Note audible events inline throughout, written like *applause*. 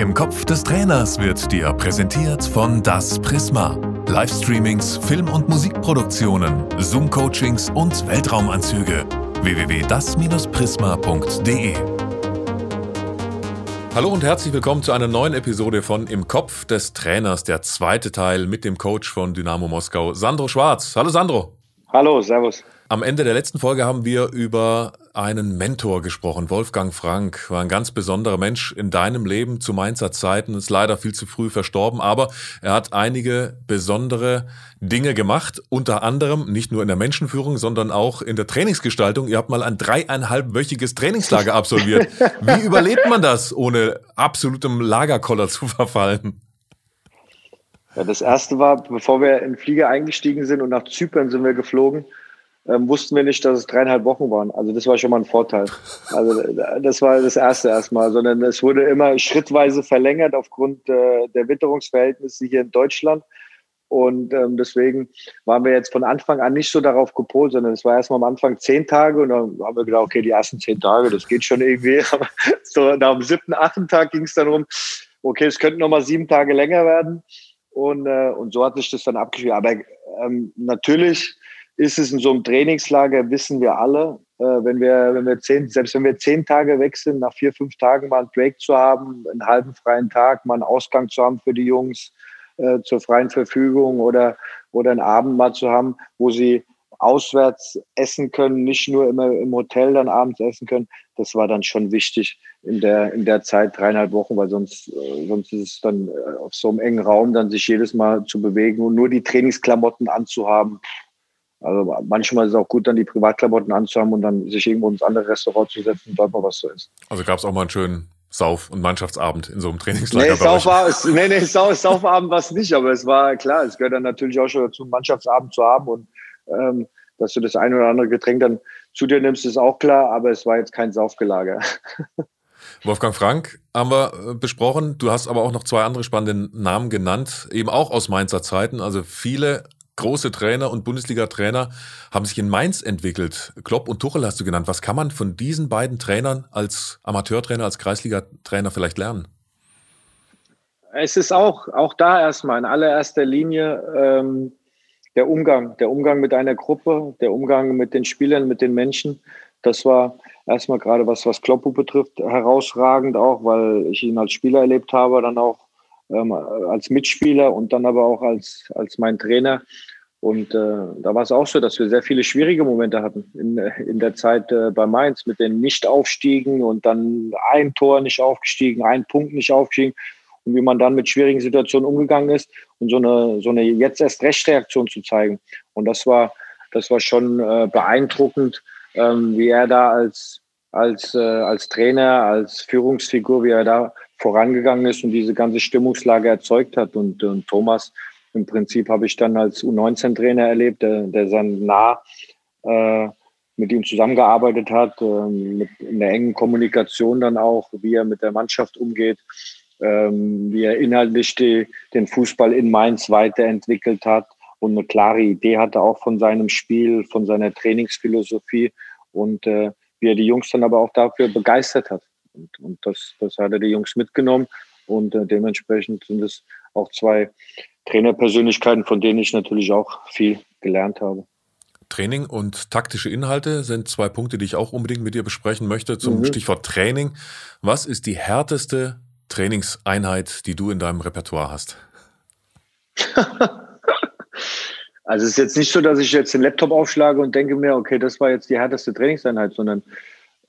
Im Kopf des Trainers wird dir präsentiert von Das Prisma. Livestreamings, Film- und Musikproduktionen, Zoom-Coachings und Weltraumanzüge. www.das-prisma.de Hallo und herzlich willkommen zu einer neuen Episode von Im Kopf des Trainers, der zweite Teil mit dem Coach von Dynamo Moskau, Sandro Schwarz. Hallo Sandro. Hallo, Servus. Am Ende der letzten Folge haben wir über einen Mentor gesprochen. Wolfgang Frank war ein ganz besonderer Mensch in deinem Leben zu Mainzer Zeiten, ist leider viel zu früh verstorben, aber er hat einige besondere Dinge gemacht, unter anderem nicht nur in der Menschenführung, sondern auch in der Trainingsgestaltung. Ihr habt mal ein dreieinhalbwöchiges Trainingslager absolviert. Wie *laughs* überlebt man das, ohne absolutem Lagerkoller zu verfallen? Ja, das erste war, bevor wir in den Flieger eingestiegen sind und nach Zypern sind wir geflogen, ähm, wussten wir nicht, dass es dreieinhalb Wochen waren. Also das war schon mal ein Vorteil. Also das war das erste erstmal, sondern es wurde immer schrittweise verlängert aufgrund äh, der Witterungsverhältnisse hier in Deutschland. Und ähm, deswegen waren wir jetzt von Anfang an nicht so darauf gepolt, sondern es war erstmal am Anfang zehn Tage und dann haben wir gedacht, okay, die ersten zehn Tage, das geht schon irgendwie. *laughs* Aber so nach dem siebten, achten Tag ging es dann um, okay, es könnten nochmal sieben Tage länger werden. Und, äh, und so hat sich das dann abgespielt. Aber ähm, natürlich ist es in so einem Trainingslager, wissen wir alle, äh, wenn wir, wenn wir zehn, selbst wenn wir zehn Tage weg sind, nach vier, fünf Tagen mal einen Break zu haben, einen halben freien Tag, mal einen Ausgang zu haben für die Jungs äh, zur freien Verfügung oder, oder einen Abend mal zu haben, wo sie auswärts essen können, nicht nur immer im Hotel dann abends essen können. Das war dann schon wichtig in der, in der Zeit, dreieinhalb Wochen, weil sonst, äh, sonst ist es dann äh, auf so einem engen Raum dann sich jedes Mal zu bewegen und nur die Trainingsklamotten anzuhaben. Also manchmal ist es auch gut, dann die Privatklamotten anzuhaben und dann sich irgendwo ins andere Restaurant zu setzen und dort mal was zu essen. Also gab es auch mal einen schönen Sauf- und Mannschaftsabend in so einem Trainingslager. Nee, Sauf war, es, nee, nee, Sauf, Saufabend war es nicht, aber es war klar, es gehört dann natürlich auch schon dazu, einen Mannschaftsabend zu haben und ähm, dass du das ein oder andere Getränk dann zu dir nimmst, ist auch klar, aber es war jetzt kein Saufgelager. *laughs* Wolfgang Frank haben wir äh, besprochen. Du hast aber auch noch zwei andere spannende Namen genannt, eben auch aus Mainzer Zeiten. Also viele große Trainer und Bundesliga-Trainer haben sich in Mainz entwickelt. Klopp und Tuchel hast du genannt. Was kann man von diesen beiden Trainern als Amateurtrainer, als Kreisliga-Trainer vielleicht lernen? Es ist auch, auch da erstmal in allererster Linie ähm, der Umgang, der Umgang mit einer Gruppe, der Umgang mit den Spielern, mit den Menschen. Das war erstmal gerade was, was Kloppo betrifft, herausragend auch, weil ich ihn als Spieler erlebt habe, dann auch ähm, als Mitspieler und dann aber auch als, als mein Trainer. Und äh, da war es auch so, dass wir sehr viele schwierige Momente hatten in, in der Zeit äh, bei Mainz mit den Nicht-Aufstiegen und dann ein Tor nicht aufgestiegen, ein Punkt nicht aufgestiegen und wie man dann mit schwierigen Situationen umgegangen ist und so eine, so eine jetzt erst Rechtreaktion zu zeigen. Und das war, das war schon äh, beeindruckend, ähm, wie er da als, als, äh, als Trainer, als Führungsfigur, wie er da vorangegangen ist und diese ganze Stimmungslage erzeugt hat. Und, und Thomas, im Prinzip habe ich dann als U19-Trainer erlebt, der, der dann nah äh, mit ihm zusammengearbeitet hat, äh, mit in der engen Kommunikation dann auch, wie er mit der Mannschaft umgeht, ähm, wie er inhaltlich die, den Fußball in Mainz weiterentwickelt hat und eine klare Idee hatte auch von seinem Spiel, von seiner Trainingsphilosophie und äh, wie er die Jungs dann aber auch dafür begeistert hat. Und, und das, das hat er die Jungs mitgenommen und äh, dementsprechend sind es auch zwei Trainerpersönlichkeiten, von denen ich natürlich auch viel gelernt habe. Training und taktische Inhalte sind zwei Punkte, die ich auch unbedingt mit dir besprechen möchte. Zum mhm. Stichwort Training. Was ist die härteste Trainingseinheit, die du in deinem Repertoire hast? *laughs* also es ist jetzt nicht so, dass ich jetzt den Laptop aufschlage und denke mir, okay, das war jetzt die härteste Trainingseinheit, sondern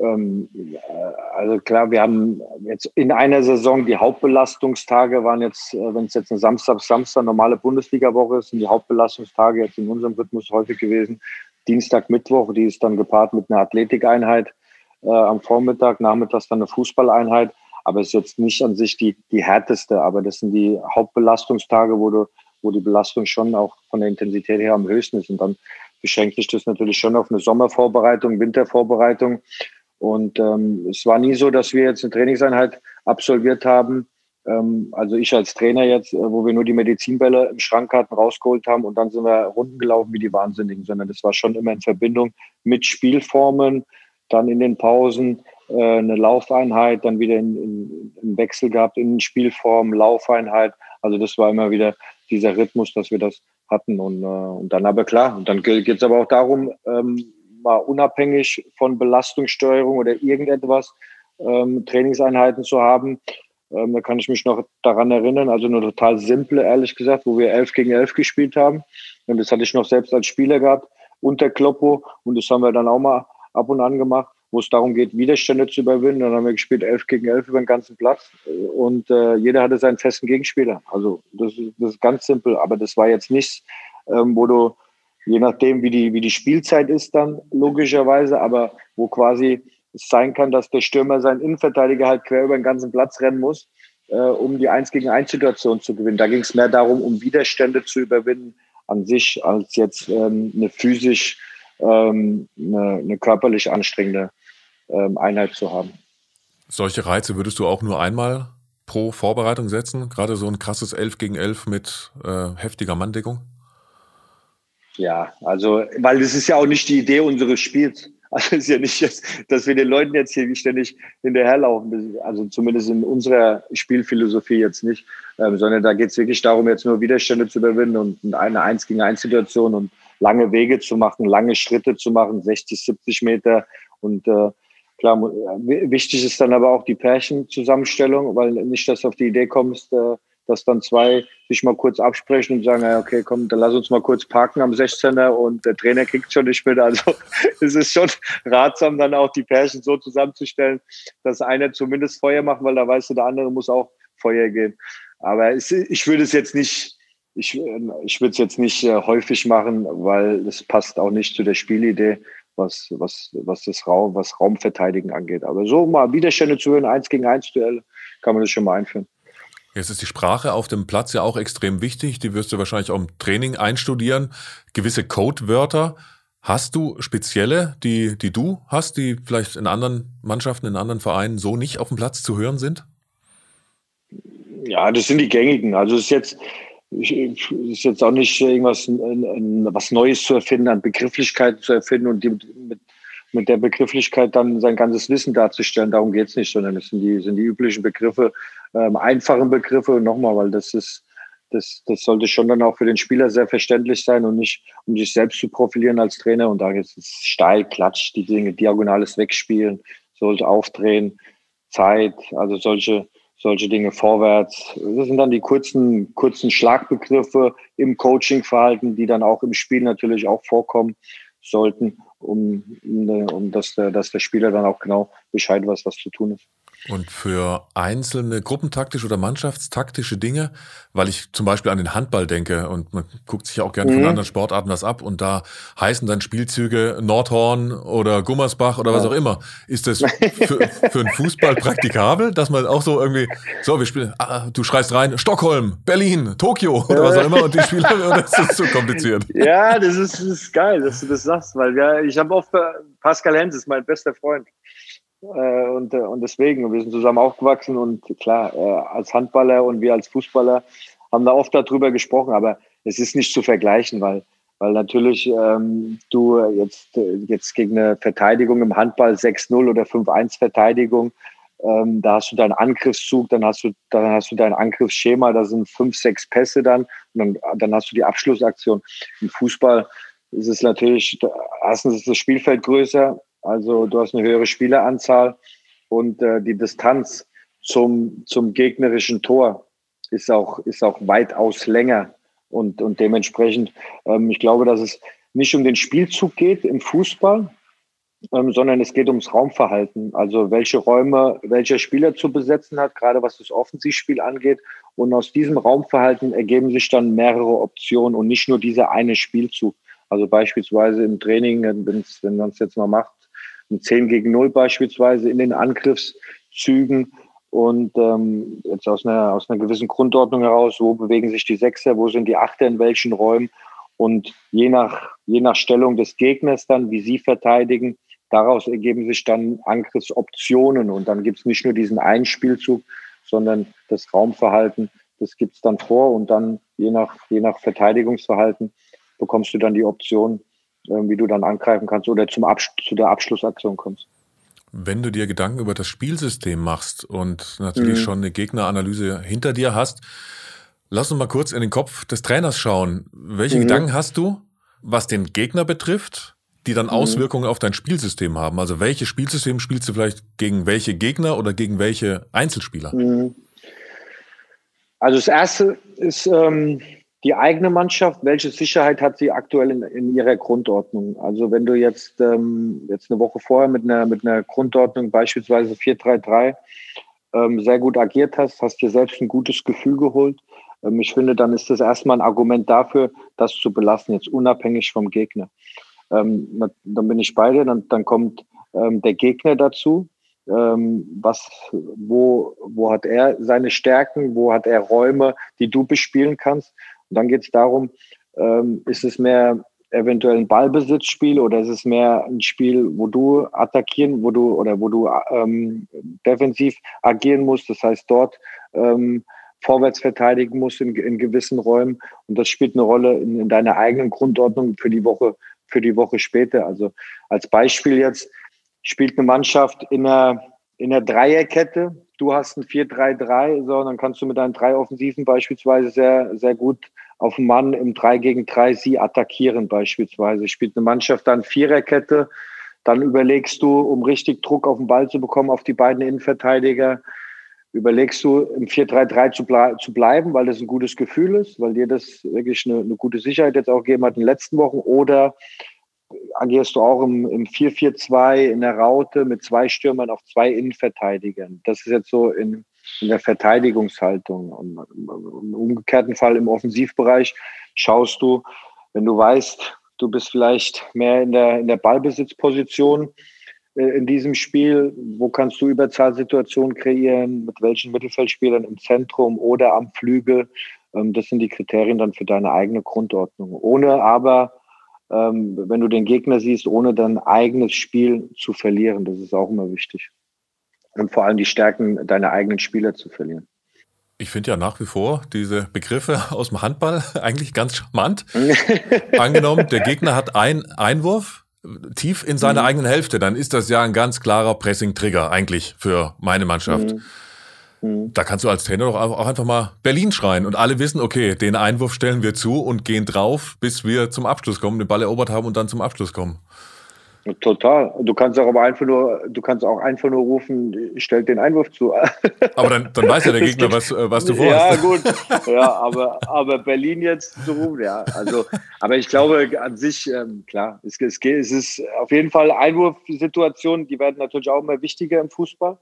also klar, wir haben jetzt in einer Saison die Hauptbelastungstage waren jetzt, äh, wenn es jetzt eine Samstag, Samstag normale Bundesliga-Woche ist, sind die Hauptbelastungstage jetzt in unserem Rhythmus häufig gewesen. Dienstag, Mittwoch, die ist dann gepaart mit einer Athletikeinheit äh, am Vormittag, nachmittags dann eine Fußballeinheit. Aber es ist jetzt nicht an sich die, die härteste, aber das sind die Hauptbelastungstage, wo du, wo die Belastung schon auch von der Intensität her am höchsten ist. Und dann beschränkt sich das natürlich schon auf eine Sommervorbereitung, Wintervorbereitung und ähm, es war nie so, dass wir jetzt eine Trainingseinheit absolviert haben. Ähm, also ich als Trainer jetzt, äh, wo wir nur die Medizinbälle im Schrank hatten, rausgeholt haben und dann sind wir Runden gelaufen wie die Wahnsinnigen, sondern das war schon immer in Verbindung mit Spielformen, dann in den Pausen äh, eine Laufeinheit, dann wieder einen Wechsel gehabt in Spielform, Laufeinheit. Also das war immer wieder dieser Rhythmus, dass wir das hatten. Und, äh, und dann aber klar, und dann geht es aber auch darum, ähm, mal unabhängig von Belastungssteuerung oder irgendetwas ähm, Trainingseinheiten zu haben. Ähm, da kann ich mich noch daran erinnern, also nur total simple, ehrlich gesagt, wo wir elf gegen elf gespielt haben. Und das hatte ich noch selbst als Spieler gehabt unter Kloppo. Und das haben wir dann auch mal ab und an gemacht, wo es darum geht, Widerstände zu überwinden. Dann haben wir gespielt elf gegen elf über den ganzen Platz. Und äh, jeder hatte seinen festen Gegenspieler. Also das, das ist ganz simpel. Aber das war jetzt nichts, ähm, wo du, je nachdem, wie die, wie die Spielzeit ist dann, logischerweise, aber wo quasi es sein kann, dass der Stürmer seinen Innenverteidiger halt quer über den ganzen Platz rennen muss, äh, um die 1 gegen 1 Situation zu gewinnen. Da ging es mehr darum, um Widerstände zu überwinden an sich, als jetzt ähm, eine physisch, ähm, eine, eine, körperlich anstrengende ähm, Einheit zu haben. Solche Reize würdest du auch nur einmal pro Vorbereitung setzen? Gerade so ein krasses 11 gegen 11 mit äh, heftiger Manndeckung? Ja, also, weil das ist ja auch nicht die Idee unseres Spiels. *laughs* Also ist ja nicht, dass wir den Leuten jetzt hier ständig hinterherlaufen. Also zumindest in unserer Spielphilosophie jetzt nicht, ähm, sondern da geht es wirklich darum, jetzt nur Widerstände zu überwinden und eine Eins gegen eins Situation und lange Wege zu machen, lange Schritte zu machen, 60, 70 Meter und äh, Klar, wichtig ist dann aber auch die Pärchenzusammenstellung, weil nicht, dass du auf die Idee kommst, äh, dass dann zwei sich mal kurz absprechen und sagen, okay, komm, dann lass uns mal kurz parken am 16er und der Trainer kriegt schon nicht mit. *laughs* Also es ist schon ratsam, dann auch die Pärchen so zusammenzustellen, dass einer zumindest Feuer macht, weil da weißt du, der andere muss auch Feuer gehen. Aber es, ich würde es jetzt nicht, ich, ich würde es jetzt nicht äh, häufig machen, weil es passt auch nicht zu der Spielidee, was, was, was das Raum, was Raumverteidigen angeht. Aber so mal Widerstände zu hören, eins gegen eins Duell, kann man das schon mal einführen. Jetzt ist die Sprache auf dem Platz ja auch extrem wichtig. Die wirst du wahrscheinlich auch im Training einstudieren. Gewisse Codewörter. Hast du spezielle, die, die du hast, die vielleicht in anderen Mannschaften, in anderen Vereinen so nicht auf dem Platz zu hören sind? Ja, das sind die gängigen. Also es ist jetzt, ist jetzt auch nicht irgendwas was Neues zu erfinden, an Begrifflichkeiten zu erfinden und die mit mit der Begrifflichkeit dann sein ganzes Wissen darzustellen. Darum geht's nicht, sondern es sind die, sind die üblichen Begriffe, ähm, einfachen Begriffe. Und nochmal, weil das ist, das, das sollte schon dann auch für den Spieler sehr verständlich sein und nicht, um sich selbst zu profilieren als Trainer. Und da ist es steil, klatsch, die Dinge, diagonales Wegspielen, sollte aufdrehen, Zeit, also solche, solche Dinge vorwärts. Das sind dann die kurzen, kurzen Schlagbegriffe im Coachingverhalten, die dann auch im Spiel natürlich auch vorkommen sollten um, um dass, der, dass der Spieler dann auch genau Bescheid weiß, was zu tun ist. Und für einzelne gruppentaktische oder mannschaftstaktische Dinge, weil ich zum Beispiel an den Handball denke und man guckt sich auch gerne mhm. von anderen Sportarten das ab und da heißen dann Spielzüge Nordhorn oder Gummersbach oder was ja. auch immer. Ist das *laughs* für, für einen Fußball praktikabel, dass man auch so irgendwie, so, wir spielen, ah, du schreist rein, Stockholm, Berlin, Tokio *laughs* oder was auch immer und die Spieler, *laughs* oder ist das zu kompliziert? Ja, das ist, das ist geil, dass du das sagst, weil wir, ich habe oft, Pascal Hens ist mein bester Freund. Äh, und, äh, und deswegen, wir sind zusammen aufgewachsen und klar, äh, als Handballer und wir als Fußballer haben da oft darüber gesprochen, aber es ist nicht zu vergleichen, weil, weil natürlich ähm, du jetzt, jetzt gegen eine Verteidigung im Handball 6-0 oder 5-1 Verteidigung, ähm, da hast du deinen Angriffszug, dann hast du, dann hast du dein Angriffsschema, da sind fünf, sechs Pässe dann und dann, dann hast du die Abschlussaktion. Im Fußball ist es natürlich, erstens ist das Spielfeld größer, also du hast eine höhere Spieleranzahl und äh, die Distanz zum, zum gegnerischen Tor ist auch, ist auch weitaus länger. Und, und dementsprechend, ähm, ich glaube, dass es nicht um den Spielzug geht im Fußball, ähm, sondern es geht ums Raumverhalten. Also welche Räume welcher Spieler zu besetzen hat, gerade was das Offensivspiel angeht. Und aus diesem Raumverhalten ergeben sich dann mehrere Optionen und nicht nur dieser eine Spielzug. Also beispielsweise im Training, wenn man es jetzt mal macht, ein 10 gegen 0 beispielsweise in den Angriffszügen. Und ähm, jetzt aus einer, aus einer gewissen Grundordnung heraus, wo bewegen sich die Sechser, wo sind die Achter, in welchen Räumen. Und je nach, je nach Stellung des Gegners dann, wie sie verteidigen, daraus ergeben sich dann Angriffsoptionen. Und dann gibt es nicht nur diesen einen Spielzug, sondern das Raumverhalten, das gibt es dann vor. Und dann je nach, je nach Verteidigungsverhalten bekommst du dann die Option, wie du dann angreifen kannst oder zum Abs zu der Abschlussaktion kommst. Wenn du dir Gedanken über das Spielsystem machst und natürlich mhm. schon eine Gegneranalyse hinter dir hast, lass uns mal kurz in den Kopf des Trainers schauen. Welche mhm. Gedanken hast du, was den Gegner betrifft, die dann mhm. Auswirkungen auf dein Spielsystem haben? Also welches Spielsystem spielst du vielleicht gegen welche Gegner oder gegen welche Einzelspieler? Mhm. Also das erste ist ähm, die eigene Mannschaft. Welche Sicherheit hat sie aktuell in, in ihrer Grundordnung? Also wenn du jetzt, ähm, jetzt eine Woche vorher mit einer, mit einer Grundordnung beispielsweise 4-3-3 ähm, sehr gut agiert hast, hast dir selbst ein gutes Gefühl geholt. Ähm, ich finde, dann ist das erstmal ein Argument dafür, das zu belassen, jetzt unabhängig vom Gegner. Ähm, dann bin ich bei dir, dann, dann kommt ähm, der Gegner dazu ähm, was, wo, wo hat er seine Stärken, wo hat er Räume, die du bespielen kannst. Und dann geht es darum, ähm, ist es mehr eventuell ein Ballbesitzspiel oder ist es mehr ein Spiel, wo du attackieren, wo du oder wo du ähm, defensiv agieren musst, das heißt dort ähm, vorwärts verteidigen musst in, in gewissen Räumen und das spielt eine Rolle in, in deiner eigenen Grundordnung für die Woche für die Woche später. Also als Beispiel jetzt, spielt eine Mannschaft in einer, in einer Dreierkette. Du hast ein 4-3-3, so, dann kannst du mit deinen drei Offensiven beispielsweise sehr, sehr gut auf einen Mann im 3 gegen 3 sie attackieren beispielsweise. Spielt eine Mannschaft dann Viererkette, dann überlegst du, um richtig Druck auf den Ball zu bekommen, auf die beiden Innenverteidiger, überlegst du, im 4-3-3 zu, ble zu bleiben, weil das ein gutes Gefühl ist, weil dir das wirklich eine, eine gute Sicherheit jetzt auch gegeben hat in den letzten Wochen, oder agierst du auch im, im 4-4-2 in der Raute mit zwei Stürmern auf zwei Innenverteidigern. Das ist jetzt so in, in der Verteidigungshaltung. Und Im umgekehrten Fall im Offensivbereich schaust du, wenn du weißt, du bist vielleicht mehr in der, in der Ballbesitzposition äh, in diesem Spiel, wo kannst du Überzahlsituationen kreieren, mit welchen Mittelfeldspielern im Zentrum oder am Flügel. Ähm, das sind die Kriterien dann für deine eigene Grundordnung. Ohne aber ähm, wenn du den Gegner siehst, ohne dein eigenes Spiel zu verlieren. Das ist auch immer wichtig. Und vor allem die Stärken deiner eigenen Spieler zu verlieren. Ich finde ja nach wie vor diese Begriffe *laughs* aus dem Handball *laughs* eigentlich ganz charmant. *laughs* Angenommen, der Gegner hat einen Einwurf tief in seiner mhm. eigenen Hälfte, dann ist das ja ein ganz klarer Pressing-Trigger eigentlich für meine Mannschaft. Mhm. Mhm. Da kannst du als Trainer doch auch einfach mal Berlin schreien und alle wissen, okay, den Einwurf stellen wir zu und gehen drauf, bis wir zum Abschluss kommen, den Ball erobert haben und dann zum Abschluss kommen. Total. Du kannst auch aber einfach nur, du kannst auch einfach nur rufen, stell den Einwurf zu. Aber dann, dann weiß ja der *laughs* Gegner, was, äh, was du *laughs* vorhast. Ja, gut. Ja, aber, aber Berlin jetzt zu rufen, ja. Also, aber ich glaube an sich, ähm, klar, es, es, es ist auf jeden Fall Einwurfsituationen, die werden natürlich auch immer wichtiger im Fußball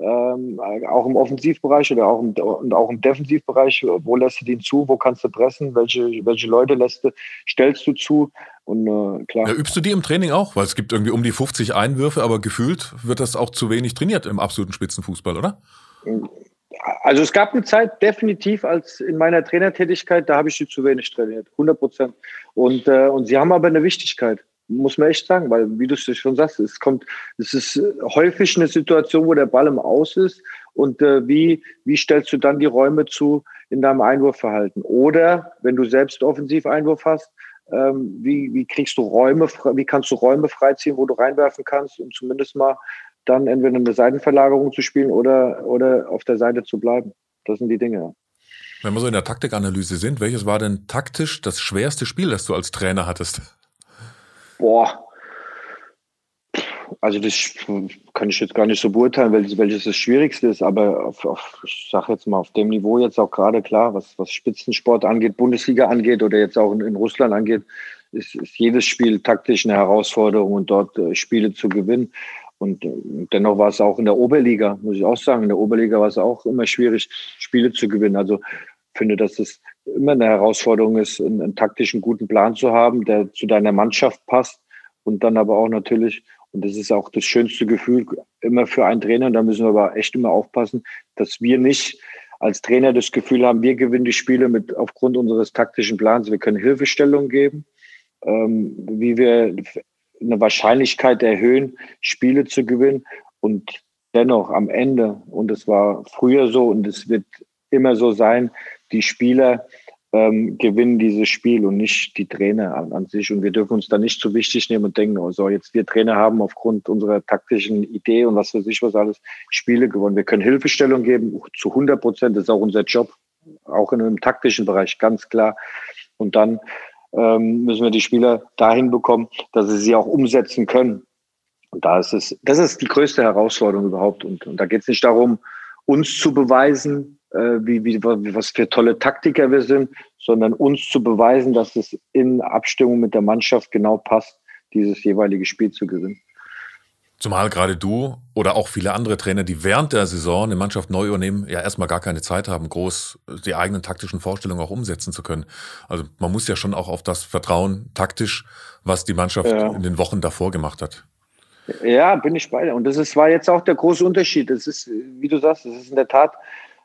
ähm, auch im Offensivbereich oder auch im, und auch im Defensivbereich, wo lässt du den zu, wo kannst du pressen, welche, welche Leute lässt du, stellst du zu und äh, klar. Ja, übst du die im Training auch? Weil es gibt irgendwie um die 50 Einwürfe, aber gefühlt wird das auch zu wenig trainiert im absoluten Spitzenfußball, oder? Also es gab eine Zeit definitiv als in meiner Trainertätigkeit, da habe ich sie zu wenig trainiert, 100 Prozent. Und, äh, und sie haben aber eine Wichtigkeit muss man echt sagen, weil, wie du es schon sagst, es kommt, es ist häufig eine Situation, wo der Ball im Aus ist und äh, wie, wie stellst du dann die Räume zu in deinem Einwurfverhalten? Oder wenn du selbst offensiv Einwurf hast, ähm, wie, wie kriegst du Räume, wie kannst du Räume freiziehen, wo du reinwerfen kannst, um zumindest mal dann entweder eine Seitenverlagerung zu spielen oder, oder auf der Seite zu bleiben. Das sind die Dinge. Wenn wir so in der Taktikanalyse sind, welches war denn taktisch das schwerste Spiel, das du als Trainer hattest? Boah. Also das kann ich jetzt gar nicht so beurteilen, welches, welches das Schwierigste ist, aber auf, auf, ich sage jetzt mal auf dem Niveau jetzt auch gerade klar, was, was Spitzensport angeht, Bundesliga angeht oder jetzt auch in, in Russland angeht, ist, ist, jedes Spiel taktisch eine Herausforderung und dort äh, Spiele zu gewinnen. Und äh, dennoch war es auch in der Oberliga, muss ich auch sagen, in der Oberliga war es auch immer schwierig, Spiele zu gewinnen. Also finde, dass es immer eine Herausforderung ist, einen, einen, taktischen guten Plan zu haben, der zu deiner Mannschaft passt und dann aber auch natürlich, und das ist auch das schönste Gefühl immer für einen Trainer, und da müssen wir aber echt immer aufpassen, dass wir nicht als Trainer das Gefühl haben, wir gewinnen die Spiele mit aufgrund unseres taktischen Plans. Wir können Hilfestellung geben, ähm, wie wir eine Wahrscheinlichkeit erhöhen, Spiele zu gewinnen und dennoch am Ende, und es war früher so und es wird immer so sein, die Spieler ähm, gewinnen dieses Spiel und nicht die Trainer an, an, sich. Und wir dürfen uns da nicht zu wichtig nehmen und denken, oh, so jetzt wir Trainer haben aufgrund unserer taktischen Idee und was für sich was alles Spiele gewonnen. Wir können Hilfestellung geben, zu 100 Prozent, das ist auch unser Job, auch in einem taktischen Bereich, ganz klar. Und dann ähm, müssen wir die Spieler dahin bekommen, dass sie sie auch umsetzen können. Und da ist es, das ist die größte Herausforderung überhaupt. Und, und da geht es nicht darum, uns zu beweisen, wie, wie, was für tolle Taktiker wir sind, sondern uns zu beweisen, dass es in Abstimmung mit der Mannschaft genau passt, dieses jeweilige Spiel zu gewinnen. Zumal gerade du oder auch viele andere Trainer, die während der Saison eine Mannschaft neu übernehmen, ja erstmal gar keine Zeit haben, groß die eigenen taktischen Vorstellungen auch umsetzen zu können. Also man muss ja schon auch auf das Vertrauen taktisch, was die Mannschaft ja. in den Wochen davor gemacht hat. Ja, bin ich bei dir. Und das ist, war jetzt auch der große Unterschied. Es ist, wie du sagst, es ist in der Tat,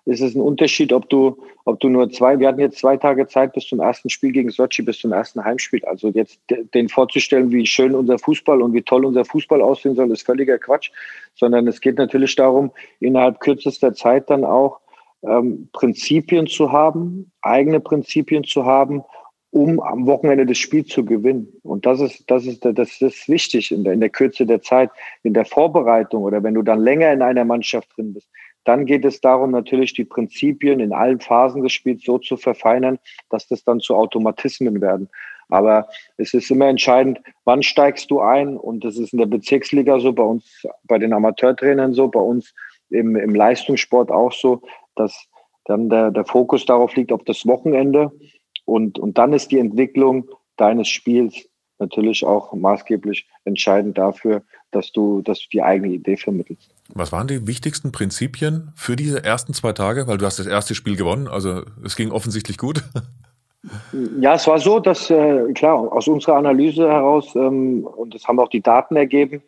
es ist ein Unterschied, ob du, ob du nur zwei, wir hatten jetzt zwei Tage Zeit bis zum ersten Spiel gegen Sochi, bis zum ersten Heimspiel. Also jetzt den vorzustellen, wie schön unser Fußball und wie toll unser Fußball aussehen soll, ist völliger Quatsch. Sondern es geht natürlich darum, innerhalb kürzester Zeit dann auch ähm, Prinzipien zu haben, eigene Prinzipien zu haben um am Wochenende das Spiel zu gewinnen. Und das ist, das ist, das ist wichtig in der, in der Kürze der Zeit, in der Vorbereitung oder wenn du dann länger in einer Mannschaft drin bist. Dann geht es darum, natürlich die Prinzipien in allen Phasen des Spiels so zu verfeinern, dass das dann zu Automatismen werden. Aber es ist immer entscheidend, wann steigst du ein? Und das ist in der Bezirksliga so, bei uns, bei den Amateurtrainern so, bei uns im, im Leistungssport auch so, dass dann der, der Fokus darauf liegt, auf das Wochenende und, und dann ist die Entwicklung deines Spiels natürlich auch maßgeblich entscheidend dafür, dass du, dass du die eigene Idee vermittelst. Was waren die wichtigsten Prinzipien für diese ersten zwei Tage? Weil du hast das erste Spiel gewonnen, also es ging offensichtlich gut. *laughs* Ja, es war so, dass äh, klar aus unserer Analyse heraus ähm, und das haben auch die Daten ergeben,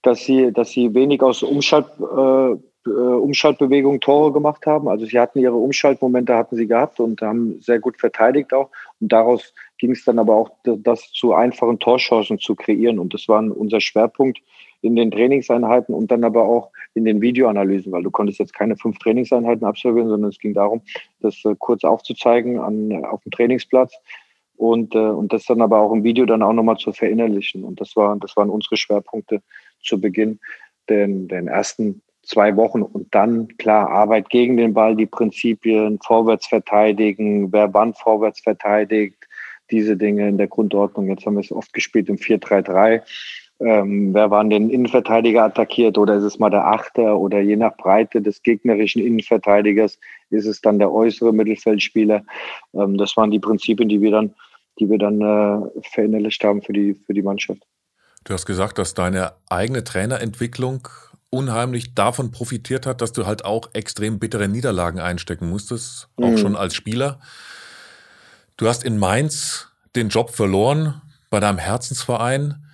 dass sie, dass sie wenig aus Umschalt äh, äh, Umschaltbewegungen Tore gemacht haben. Also sie hatten ihre Umschaltmomente hatten sie gehabt und haben sehr gut verteidigt auch. Und daraus ging es dann aber auch, das zu einfachen Torchancen zu kreieren. Und das war unser Schwerpunkt in den Trainingseinheiten und dann aber auch in den Videoanalysen, weil du konntest jetzt keine fünf Trainingseinheiten absolvieren, sondern es ging darum, das äh, kurz aufzuzeigen an, auf dem Trainingsplatz und, äh, und das dann aber auch im Video dann auch nochmal zu verinnerlichen. Und das, war, das waren unsere Schwerpunkte zu Beginn den, den ersten zwei Wochen und dann klar Arbeit gegen den Ball, die Prinzipien, vorwärts verteidigen, wer wann vorwärts verteidigt, diese Dinge in der Grundordnung. Jetzt haben wir es oft gespielt im 4-3-3. Ähm, wer wann den Innenverteidiger attackiert oder ist es mal der Achter oder je nach Breite des gegnerischen Innenverteidigers ist es dann der äußere Mittelfeldspieler. Ähm, das waren die Prinzipien, die wir dann, die wir dann äh, verinnerlicht haben für die, für die Mannschaft. Du hast gesagt, dass deine eigene Trainerentwicklung unheimlich davon profitiert hat, dass du halt auch extrem bittere Niederlagen einstecken musstest, auch mhm. schon als Spieler. Du hast in Mainz den Job verloren bei deinem Herzensverein.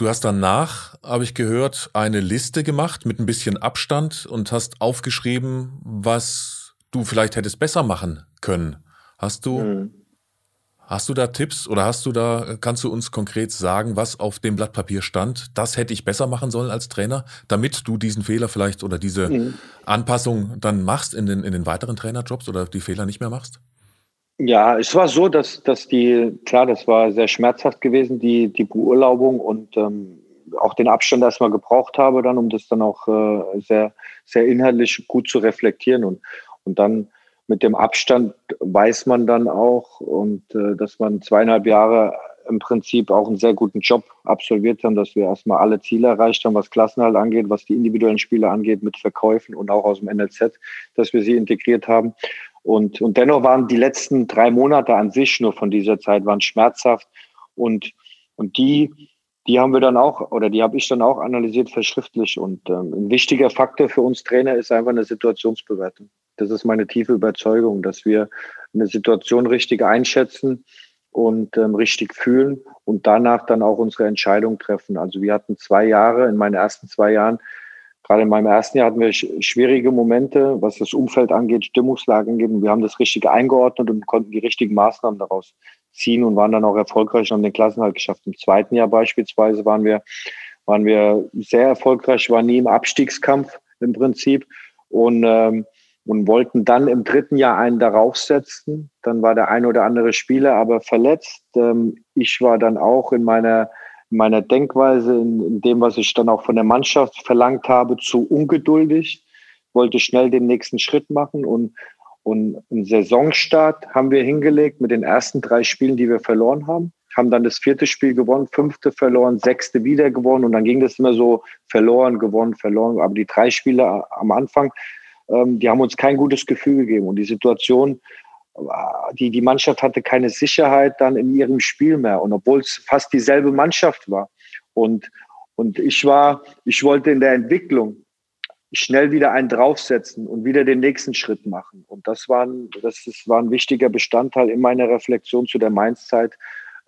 Du hast danach, habe ich gehört, eine Liste gemacht mit ein bisschen Abstand und hast aufgeschrieben, was du vielleicht hättest besser machen können. Hast du mhm. Hast du da Tipps oder hast du da, kannst du uns konkret sagen, was auf dem Blatt Papier stand? Das hätte ich besser machen sollen als Trainer, damit du diesen Fehler vielleicht oder diese mhm. Anpassung dann machst in den, in den weiteren Trainerjobs oder die Fehler nicht mehr machst? Ja, es war so, dass, dass die, klar, das war sehr schmerzhaft gewesen, die, die Beurlaubung und ähm, auch den Abstand erstmal gebraucht habe, dann, um das dann auch äh, sehr, sehr inhaltlich gut zu reflektieren und, und dann mit dem Abstand weiß man dann auch und äh, dass man zweieinhalb Jahre im Prinzip auch einen sehr guten Job absolviert haben, dass wir erstmal alle Ziele erreicht haben, was Klassenhalt angeht, was die individuellen Spiele angeht, mit Verkäufen und auch aus dem NLZ, dass wir sie integriert haben. Und, und dennoch waren die letzten drei Monate an sich nur von dieser Zeit waren schmerzhaft und, und die, die haben wir dann auch, oder die habe ich dann auch analysiert verschriftlich. Und ähm, ein wichtiger Faktor für uns Trainer ist einfach eine Situationsbewertung. Das ist meine tiefe Überzeugung, dass wir eine Situation richtig einschätzen und ähm, richtig fühlen und danach dann auch unsere Entscheidung treffen. Also wir hatten zwei Jahre, in meinen ersten zwei Jahren, gerade in meinem ersten Jahr hatten wir schwierige Momente, was das Umfeld angeht, Stimmungslagen. Und wir haben das richtig eingeordnet und konnten die richtigen Maßnahmen daraus ziehen und waren dann auch erfolgreich und haben den Klassenhalt geschafft. Im zweiten Jahr beispielsweise waren wir, waren wir sehr erfolgreich, waren nie im Abstiegskampf im Prinzip. Und ähm, und wollten dann im dritten Jahr einen darauf setzen. Dann war der ein oder andere Spieler aber verletzt. Ähm, ich war dann auch in meiner, in meiner Denkweise, in, in dem, was ich dann auch von der Mannschaft verlangt habe, zu ungeduldig, wollte schnell den nächsten Schritt machen und und einen Saisonstart haben wir hingelegt mit den ersten drei Spielen, die wir verloren haben. Haben dann das vierte Spiel gewonnen, fünfte verloren, sechste wieder gewonnen. Und dann ging das immer so verloren, gewonnen, verloren. Aber die drei Spiele am Anfang, ähm, die haben uns kein gutes Gefühl gegeben. Und die Situation, die, die Mannschaft hatte keine Sicherheit dann in ihrem Spiel mehr. Und obwohl es fast dieselbe Mannschaft war. Und, und ich war, ich wollte in der Entwicklung schnell wieder einen draufsetzen und wieder den nächsten Schritt machen. Und das war ein, das ist, war ein wichtiger Bestandteil in meiner Reflexion zu der Mainz-Zeit,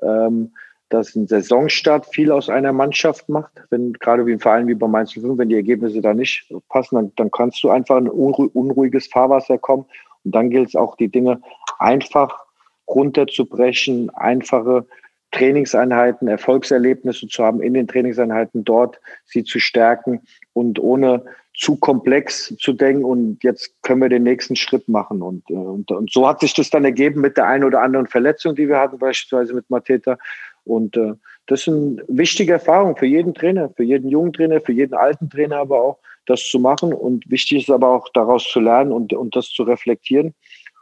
ähm, dass ein Saisonstart viel aus einer Mannschaft macht. Wenn gerade wie ein Verein wie bei Mainz 05, wenn die Ergebnisse da nicht passen, dann, dann kannst du einfach in ein unruhiges Fahrwasser kommen. Und dann gilt es auch, die Dinge einfach runterzubrechen, einfache Trainingseinheiten, Erfolgserlebnisse zu haben in den Trainingseinheiten dort, sie zu stärken und ohne zu komplex zu denken und jetzt können wir den nächsten Schritt machen. Und, äh, und, und so hat sich das dann ergeben mit der einen oder anderen Verletzung, die wir hatten, beispielsweise mit Mateta. Und äh, das eine wichtige Erfahrung für jeden Trainer, für jeden jungen Trainer, für jeden alten Trainer aber auch, das zu machen. Und wichtig ist aber auch daraus zu lernen und, und das zu reflektieren.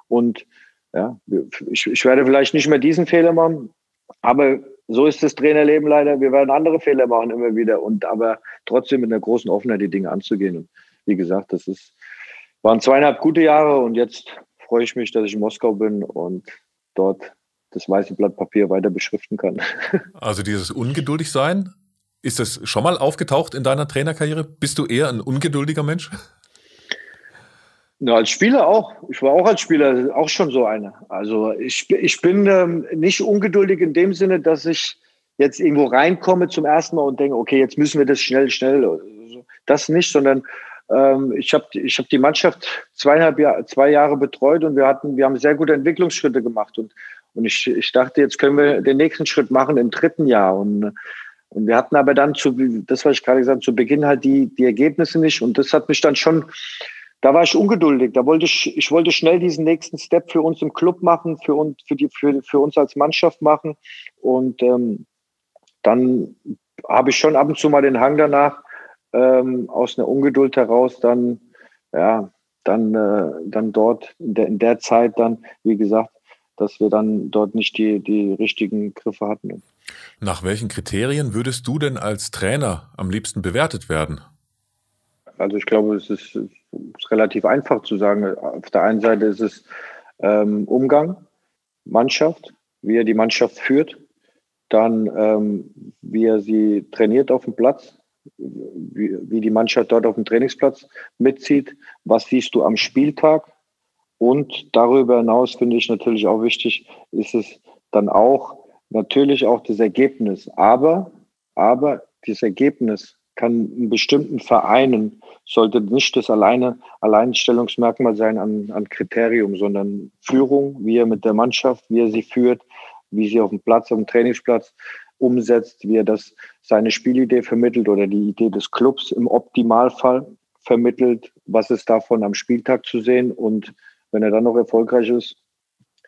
Und ja, ich, ich werde vielleicht nicht mehr diesen Fehler machen, aber so ist das Trainerleben leider. Wir werden andere Fehler machen immer wieder und aber trotzdem mit einer großen Offenheit die Dinge anzugehen. Und wie gesagt, das ist, waren zweieinhalb gute Jahre und jetzt freue ich mich, dass ich in Moskau bin und dort das weiße Blatt Papier weiter beschriften kann. *laughs* Also dieses ungeduldig sein, ist das schon mal aufgetaucht in deiner Trainerkarriere? Bist du eher ein ungeduldiger Mensch? Ja, als Spieler auch. Ich war auch als Spieler auch schon so einer. Also ich, ich bin ähm, nicht ungeduldig in dem Sinne, dass ich jetzt irgendwo reinkomme zum ersten Mal und denke, okay, jetzt müssen wir das schnell, schnell. Das nicht, sondern ähm, ich habe ich hab die Mannschaft zweieinhalb Jahr, zwei Jahre betreut und wir hatten, wir haben sehr gute Entwicklungsschritte gemacht und und ich, ich dachte, jetzt können wir den nächsten Schritt machen im dritten Jahr und und wir hatten aber dann zu, das was ich gerade gesagt, zu Beginn halt die die Ergebnisse nicht und das hat mich dann schon da war ich ungeduldig. Da wollte ich, ich wollte schnell diesen nächsten Step für uns im Club machen, für uns, für die, für, für uns als Mannschaft machen. Und ähm, dann habe ich schon ab und zu mal den Hang danach, ähm, aus einer Ungeduld heraus dann, ja, dann, äh, dann dort in der, in der Zeit dann, wie gesagt, dass wir dann dort nicht die, die richtigen Griffe hatten. Nach welchen Kriterien würdest du denn als Trainer am liebsten bewertet werden? Also ich glaube, es ist, ist relativ einfach zu sagen. Auf der einen Seite ist es ähm, Umgang, Mannschaft, wie er die Mannschaft führt, dann ähm, wie er sie trainiert auf dem Platz, wie, wie die Mannschaft dort auf dem Trainingsplatz mitzieht, was siehst du am Spieltag und darüber hinaus finde ich natürlich auch wichtig, ist es dann auch natürlich auch das Ergebnis, aber aber das Ergebnis kann in bestimmten Vereinen, sollte nicht das alleine Alleinstellungsmerkmal sein an, an Kriterium, sondern Führung, wie er mit der Mannschaft, wie er sie führt, wie sie auf dem Platz, auf dem Trainingsplatz umsetzt, wie er das seine Spielidee vermittelt oder die Idee des Clubs im Optimalfall vermittelt, was ist davon am Spieltag zu sehen und wenn er dann noch erfolgreich ist,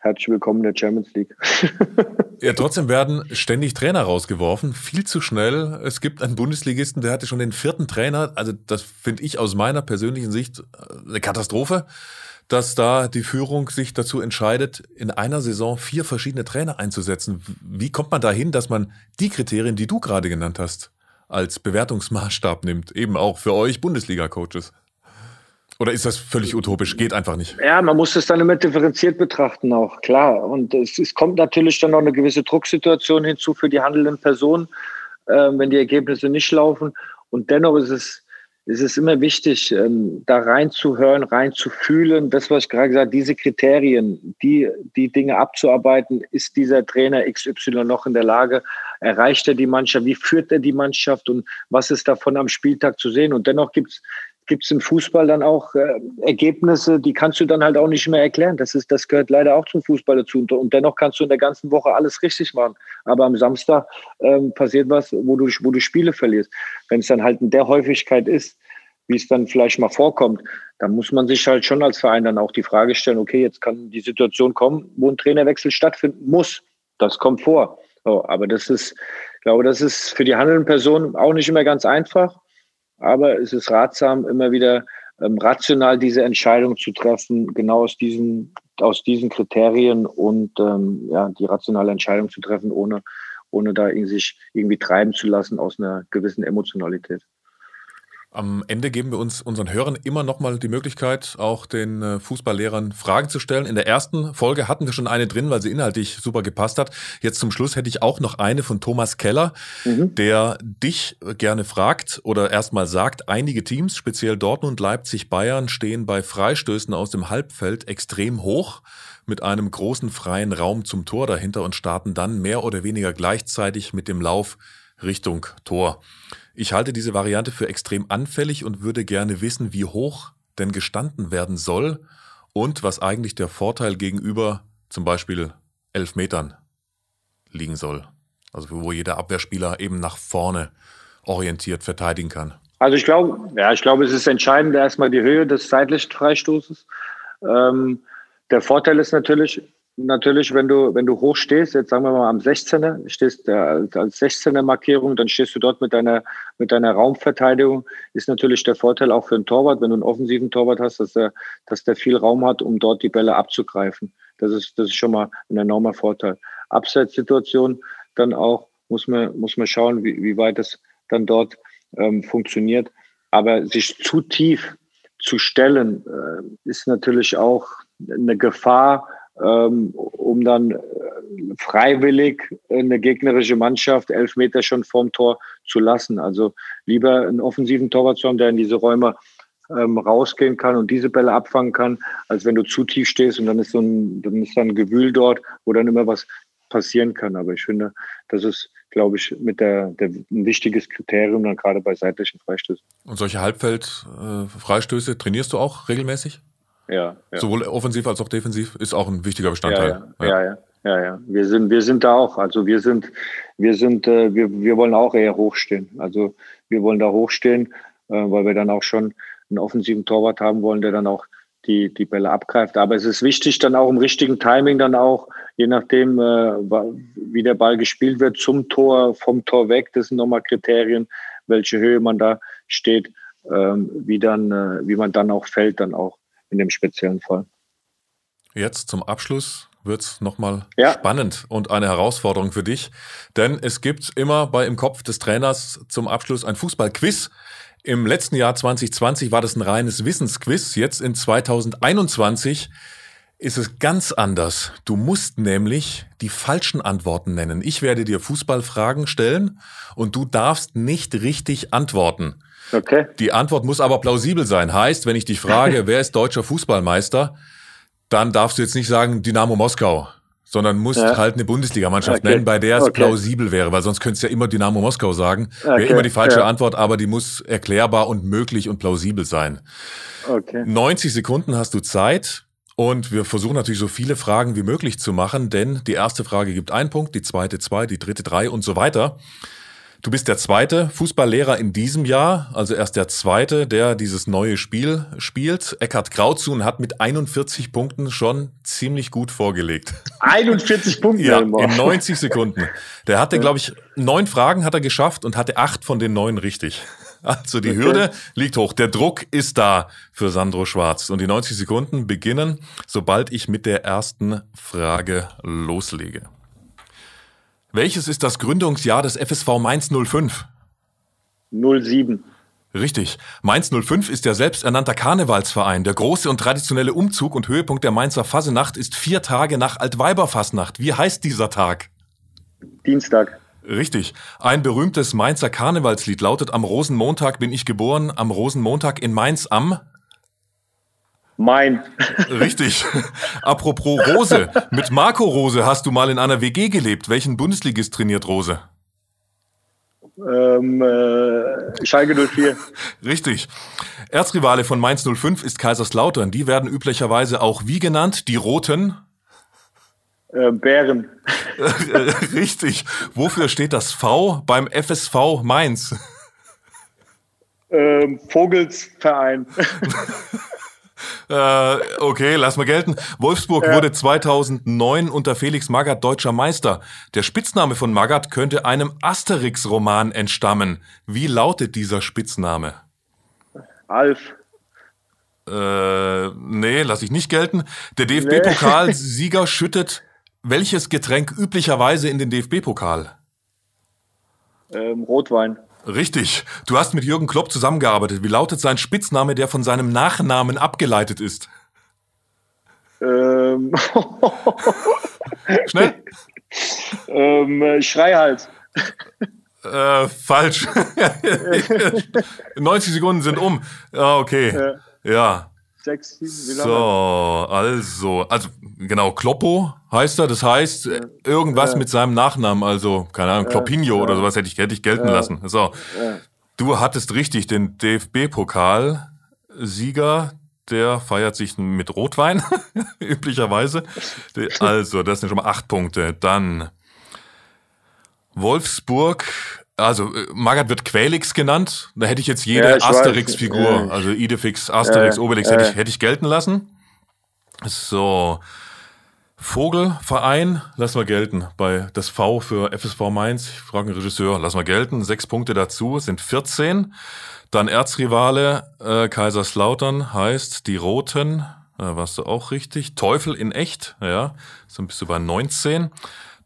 herzlich willkommen in der Champions League. *laughs* ja, trotzdem werden ständig Trainer rausgeworfen, viel zu schnell. Es gibt einen Bundesligisten, der hatte schon den vierten Trainer. Also das finde ich aus meiner persönlichen Sicht äh, eine Katastrophe, dass da die Führung sich dazu entscheidet, in einer Saison vier verschiedene Trainer einzusetzen. Wie kommt man dahin, dass man die Kriterien, die du gerade genannt hast, als Bewertungsmaßstab nimmt, eben auch für euch Bundesliga-Coaches? Oder ist das völlig utopisch? Geht einfach nicht. Ja, man muss es dann immer differenziert betrachten, auch klar. Und es, es kommt natürlich dann noch eine gewisse Drucksituation hinzu für die handelnden Personen, äh, wenn die Ergebnisse nicht laufen. Und dennoch ist es, ist es immer wichtig, ähm, da reinzuhören, reinzufühlen. Das, was ich gerade gesagt habe, diese Kriterien, die, die Dinge abzuarbeiten, ist dieser Trainer XY noch in der Lage? Erreicht er die Mannschaft? Wie führt er die Mannschaft? Und was ist davon am Spieltag zu sehen? Und dennoch gibt es gibt es im Fußball dann auch äh, Ergebnisse, die kannst du dann halt auch nicht mehr erklären. Das, ist, das gehört leider auch zum Fußball dazu. Und, und dennoch kannst du in der ganzen Woche alles richtig machen. Aber am Samstag ähm, passiert was, wo du, wo du Spiele verlierst. Wenn es dann halt in der Häufigkeit ist, wie es dann vielleicht mal vorkommt, dann muss man sich halt schon als Verein dann auch die Frage stellen, okay, jetzt kann die Situation kommen, wo ein Trainerwechsel stattfinden muss. Das kommt vor. So, aber das ist, ich glaube, das ist für die handelnden Personen auch nicht immer ganz einfach. Aber es ist ratsam, immer wieder ähm, rational diese Entscheidung zu treffen, genau aus diesen, aus diesen Kriterien und ähm, ja, die rationale Entscheidung zu treffen, ohne, ohne da sich irgendwie treiben zu lassen aus einer gewissen Emotionalität. Am Ende geben wir uns unseren Hörern immer nochmal die Möglichkeit, auch den äh, Fußballlehrern Fragen zu stellen. In der ersten Folge hatten wir schon eine drin, weil sie inhaltlich super gepasst hat. Jetzt zum Schluss hätte ich auch noch eine von Thomas Keller, mhm. der dich gerne fragt oder erstmal sagt, einige Teams, speziell Dortmund, Leipzig, Bayern, stehen bei Freistößen aus dem Halbfeld extrem hoch mit einem großen freien Raum zum Tor dahinter und starten dann mehr oder weniger gleichzeitig mit dem Lauf Richtung Tor. Ich halte diese Variante für extrem anfällig und würde gerne wissen, wie hoch denn gestanden werden soll und was eigentlich der Vorteil gegenüber zum Beispiel elf Metern liegen soll. Also wo jeder Abwehrspieler eben nach vorne orientiert verteidigen kann. Also ich glaube, ja, ich glaube, es ist entscheidend erstmal die Höhe des seitlichen Freistoßes. Ähm, der Vorteil ist natürlich, natürlich, wenn du, wenn du hoch stehst, jetzt sagen wir mal am 16er, stehst äh, als 16er Markierung, dann stehst du dort mit deiner, mit deiner Raumverteidigung, ist natürlich der Vorteil auch für einen Torwart, wenn du einen offensiven Torwart hast, dass der, dass der viel Raum hat, um dort die Bälle abzugreifen. Das ist, das ist schon mal ein enormer Vorteil. Abseitssituation dann auch, muss man, muss man schauen, wie, wie weit es dann dort ähm, funktioniert. Aber sich zu tief zu stellen, äh, ist natürlich auch eine Gefahr, um dann äh, freiwillig eine gegnerische Mannschaft elf Meter schon vorm Tor zu lassen. Also lieber einen offensiven Torwart zu haben, der in diese Räume ähm, rausgehen kann und diese Bälle abfangen kann, als wenn du zu tief stehst und dann ist so ein, dann ist dann ein Gewühl dort, wo dann immer was passieren kann. Aber ich finde, das ist, glaube ich, mit der, der ein wichtiges Kriterium dann gerade bei seitlichen Freistößen. Und solche Halbfeld-Freistöße äh, trainierst du auch regelmäßig? Ja, ja. Sowohl offensiv als auch defensiv ist auch ein wichtiger Bestandteil. Ja, ja, ja. ja, ja. Wir sind, wir sind da auch. Also wir sind, wir sind, äh, wir, wir wollen auch eher hochstehen. Also wir wollen da hochstehen, äh, weil wir dann auch schon einen offensiven Torwart haben wollen, der dann auch die, die Bälle abgreift. Aber es ist wichtig, dann auch im richtigen Timing dann auch, je nachdem, äh, wie der Ball gespielt wird, zum Tor, vom Tor weg. Das sind nochmal Kriterien, welche Höhe man da steht, ähm, wie dann, äh, wie man dann auch fällt, dann auch in dem speziellen Fall. Jetzt zum Abschluss wird es nochmal ja. spannend und eine Herausforderung für dich. Denn es gibt immer bei im Kopf des Trainers zum Abschluss ein Fußballquiz. Im letzten Jahr 2020 war das ein reines Wissensquiz. Jetzt in 2021 ist es ganz anders. Du musst nämlich die falschen Antworten nennen. Ich werde dir Fußballfragen stellen und du darfst nicht richtig antworten. Okay. Die Antwort muss aber plausibel sein. Heißt, wenn ich dich frage, *laughs* wer ist deutscher Fußballmeister, dann darfst du jetzt nicht sagen Dynamo Moskau, sondern musst ja. halt eine Bundesligamannschaft okay. nennen, bei der es okay. plausibel wäre, weil sonst könntest du ja immer Dynamo Moskau sagen. Okay. Wäre immer die falsche ja. Antwort, aber die muss erklärbar und möglich und plausibel sein. Okay. 90 Sekunden hast du Zeit. Und wir versuchen natürlich so viele Fragen wie möglich zu machen, denn die erste Frage gibt einen Punkt, die zweite zwei, die dritte drei und so weiter. Du bist der zweite Fußballlehrer in diesem Jahr, also erst der zweite, der dieses neue Spiel spielt. Eckhard Krautzuhn hat mit 41 Punkten schon ziemlich gut vorgelegt. 41 Punkte? ja, in 90 Sekunden. Der hatte, glaube ich, neun Fragen hat er geschafft und hatte acht von den neun richtig. Also die okay. Hürde liegt hoch. Der Druck ist da für Sandro Schwarz. Und die 90 Sekunden beginnen, sobald ich mit der ersten Frage loslege. Welches ist das Gründungsjahr des FSV Mainz 05? 07. Richtig. Mainz 05 ist der selbsternannter Karnevalsverein. Der große und traditionelle Umzug und Höhepunkt der Mainzer Fasenacht ist vier Tage nach Altweiberfasnacht. Wie heißt dieser Tag? Dienstag. Richtig. Ein berühmtes Mainzer Karnevalslied lautet Am Rosenmontag bin ich geboren, am Rosenmontag in Mainz am mein. Richtig. *laughs* Apropos Rose. Mit Marco Rose hast du mal in einer WG gelebt. Welchen Bundesligist trainiert Rose? Ähm, äh, Schalke 04. *laughs* Richtig. Erzrivale von Mainz 05 ist Kaiserslautern. Die werden üblicherweise auch wie genannt? Die Roten? Äh, Bären. *laughs* Richtig. Wofür steht das V beim FSV Mainz? Ähm, Vogelsverein. Äh, okay, lass mal gelten. Wolfsburg ja. wurde 2009 unter Felix Magath deutscher Meister. Der Spitzname von Magath könnte einem Asterix-Roman entstammen. Wie lautet dieser Spitzname? Alf. Äh, nee, lass ich nicht gelten. Der DFB-Pokalsieger nee. schüttet welches Getränk üblicherweise in den DFB-Pokal? Ähm, Rotwein. Richtig. Du hast mit Jürgen Klopp zusammengearbeitet. Wie lautet sein Spitzname, der von seinem Nachnamen abgeleitet ist? Ähm. *laughs* Schnell. ähm, Schreihals. Äh, falsch. *laughs* *laughs* 90 Sekunden sind um. Ja, okay. Ja. ja. Sechs, sieben, wie lange? So, also, also genau, Kloppo heißt er, das heißt ja. irgendwas ja. mit seinem Nachnamen, also, keine Ahnung, Kloppinho oder sowas hätte ich, hätte ich gelten lassen. So, du hattest richtig den DFB-Pokal-Sieger, der feiert sich mit Rotwein, *laughs* üblicherweise. Also, das sind schon mal acht Punkte. Dann Wolfsburg also äh, Magath wird Quelix genannt. Da hätte ich jetzt jede ja, Asterix-Figur, ja. also Idefix, Asterix, ja, Obelix, hätte, ich, hätte ich gelten lassen. So. Vogelverein, lass mal gelten. Bei das V für FSV Mainz, ich frage den Regisseur, lass mal gelten. Sechs Punkte dazu, sind 14. Dann Erzrivale äh, Kaiserslautern heißt die Roten, äh, warst du auch richtig. Teufel in echt, ja, so bist du bei 19.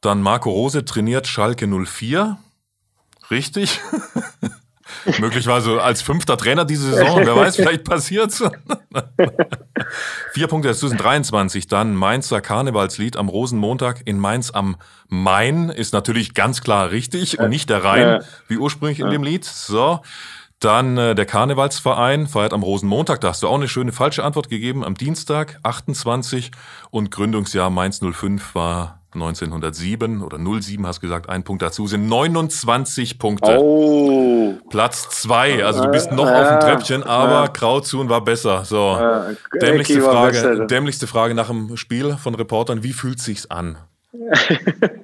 Dann Marco Rose trainiert Schalke 04. Richtig. *laughs* Möglicherweise als fünfter Trainer diese Saison, wer weiß, vielleicht passiert's. *laughs* Vier Punkte dazu sind 23. Dann Mainzer Karnevalslied am Rosenmontag in Mainz am Main ist natürlich ganz klar richtig und nicht der Rhein, wie ursprünglich in dem Lied. So. Dann äh, der Karnevalsverein feiert am Rosenmontag. Da hast du auch eine schöne falsche Antwort gegeben. Am Dienstag 28 und Gründungsjahr Mainz 05 war 1907 oder 07 hast gesagt, ein Punkt dazu sind 29 Punkte. Oh. Platz zwei, also du bist noch ja, auf dem Treppchen, aber ja. Krautzuhn war besser. So, ja, dämlichste Frage, dämlichste Frage nach dem Spiel von Reportern, wie fühlt sich's an? *laughs*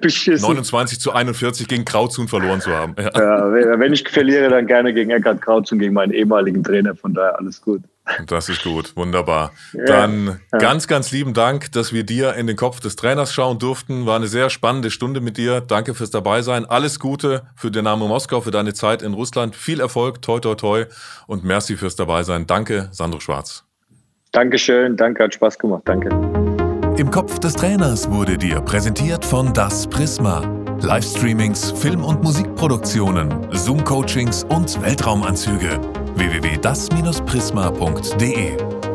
29 zu 41 gegen Krautzuhn verloren zu haben. Ja. wenn ich verliere, dann gerne gegen Eckhard Krautzuhn, gegen meinen ehemaligen Trainer. Von daher alles gut. *laughs* Das ist gut, wunderbar. Ja. Dann ganz, ganz lieben Dank, dass wir dir in den Kopf des Trainers schauen durften. War eine sehr spannende Stunde mit dir. Danke fürs Dabeisein. Alles Gute für Dynamo Moskau, für deine Zeit in Russland. Viel Erfolg, toi, toi, toi und merci fürs Dabeisein. Danke, Sandro Schwarz. Dankeschön, danke, hat Spaß gemacht. Danke. Im Kopf des Trainers wurde dir präsentiert von Das Prisma. Livestreamings, Film- und Musikproduktionen, Zoom-Coachings und Weltraumanzüge. www.das-prisma.de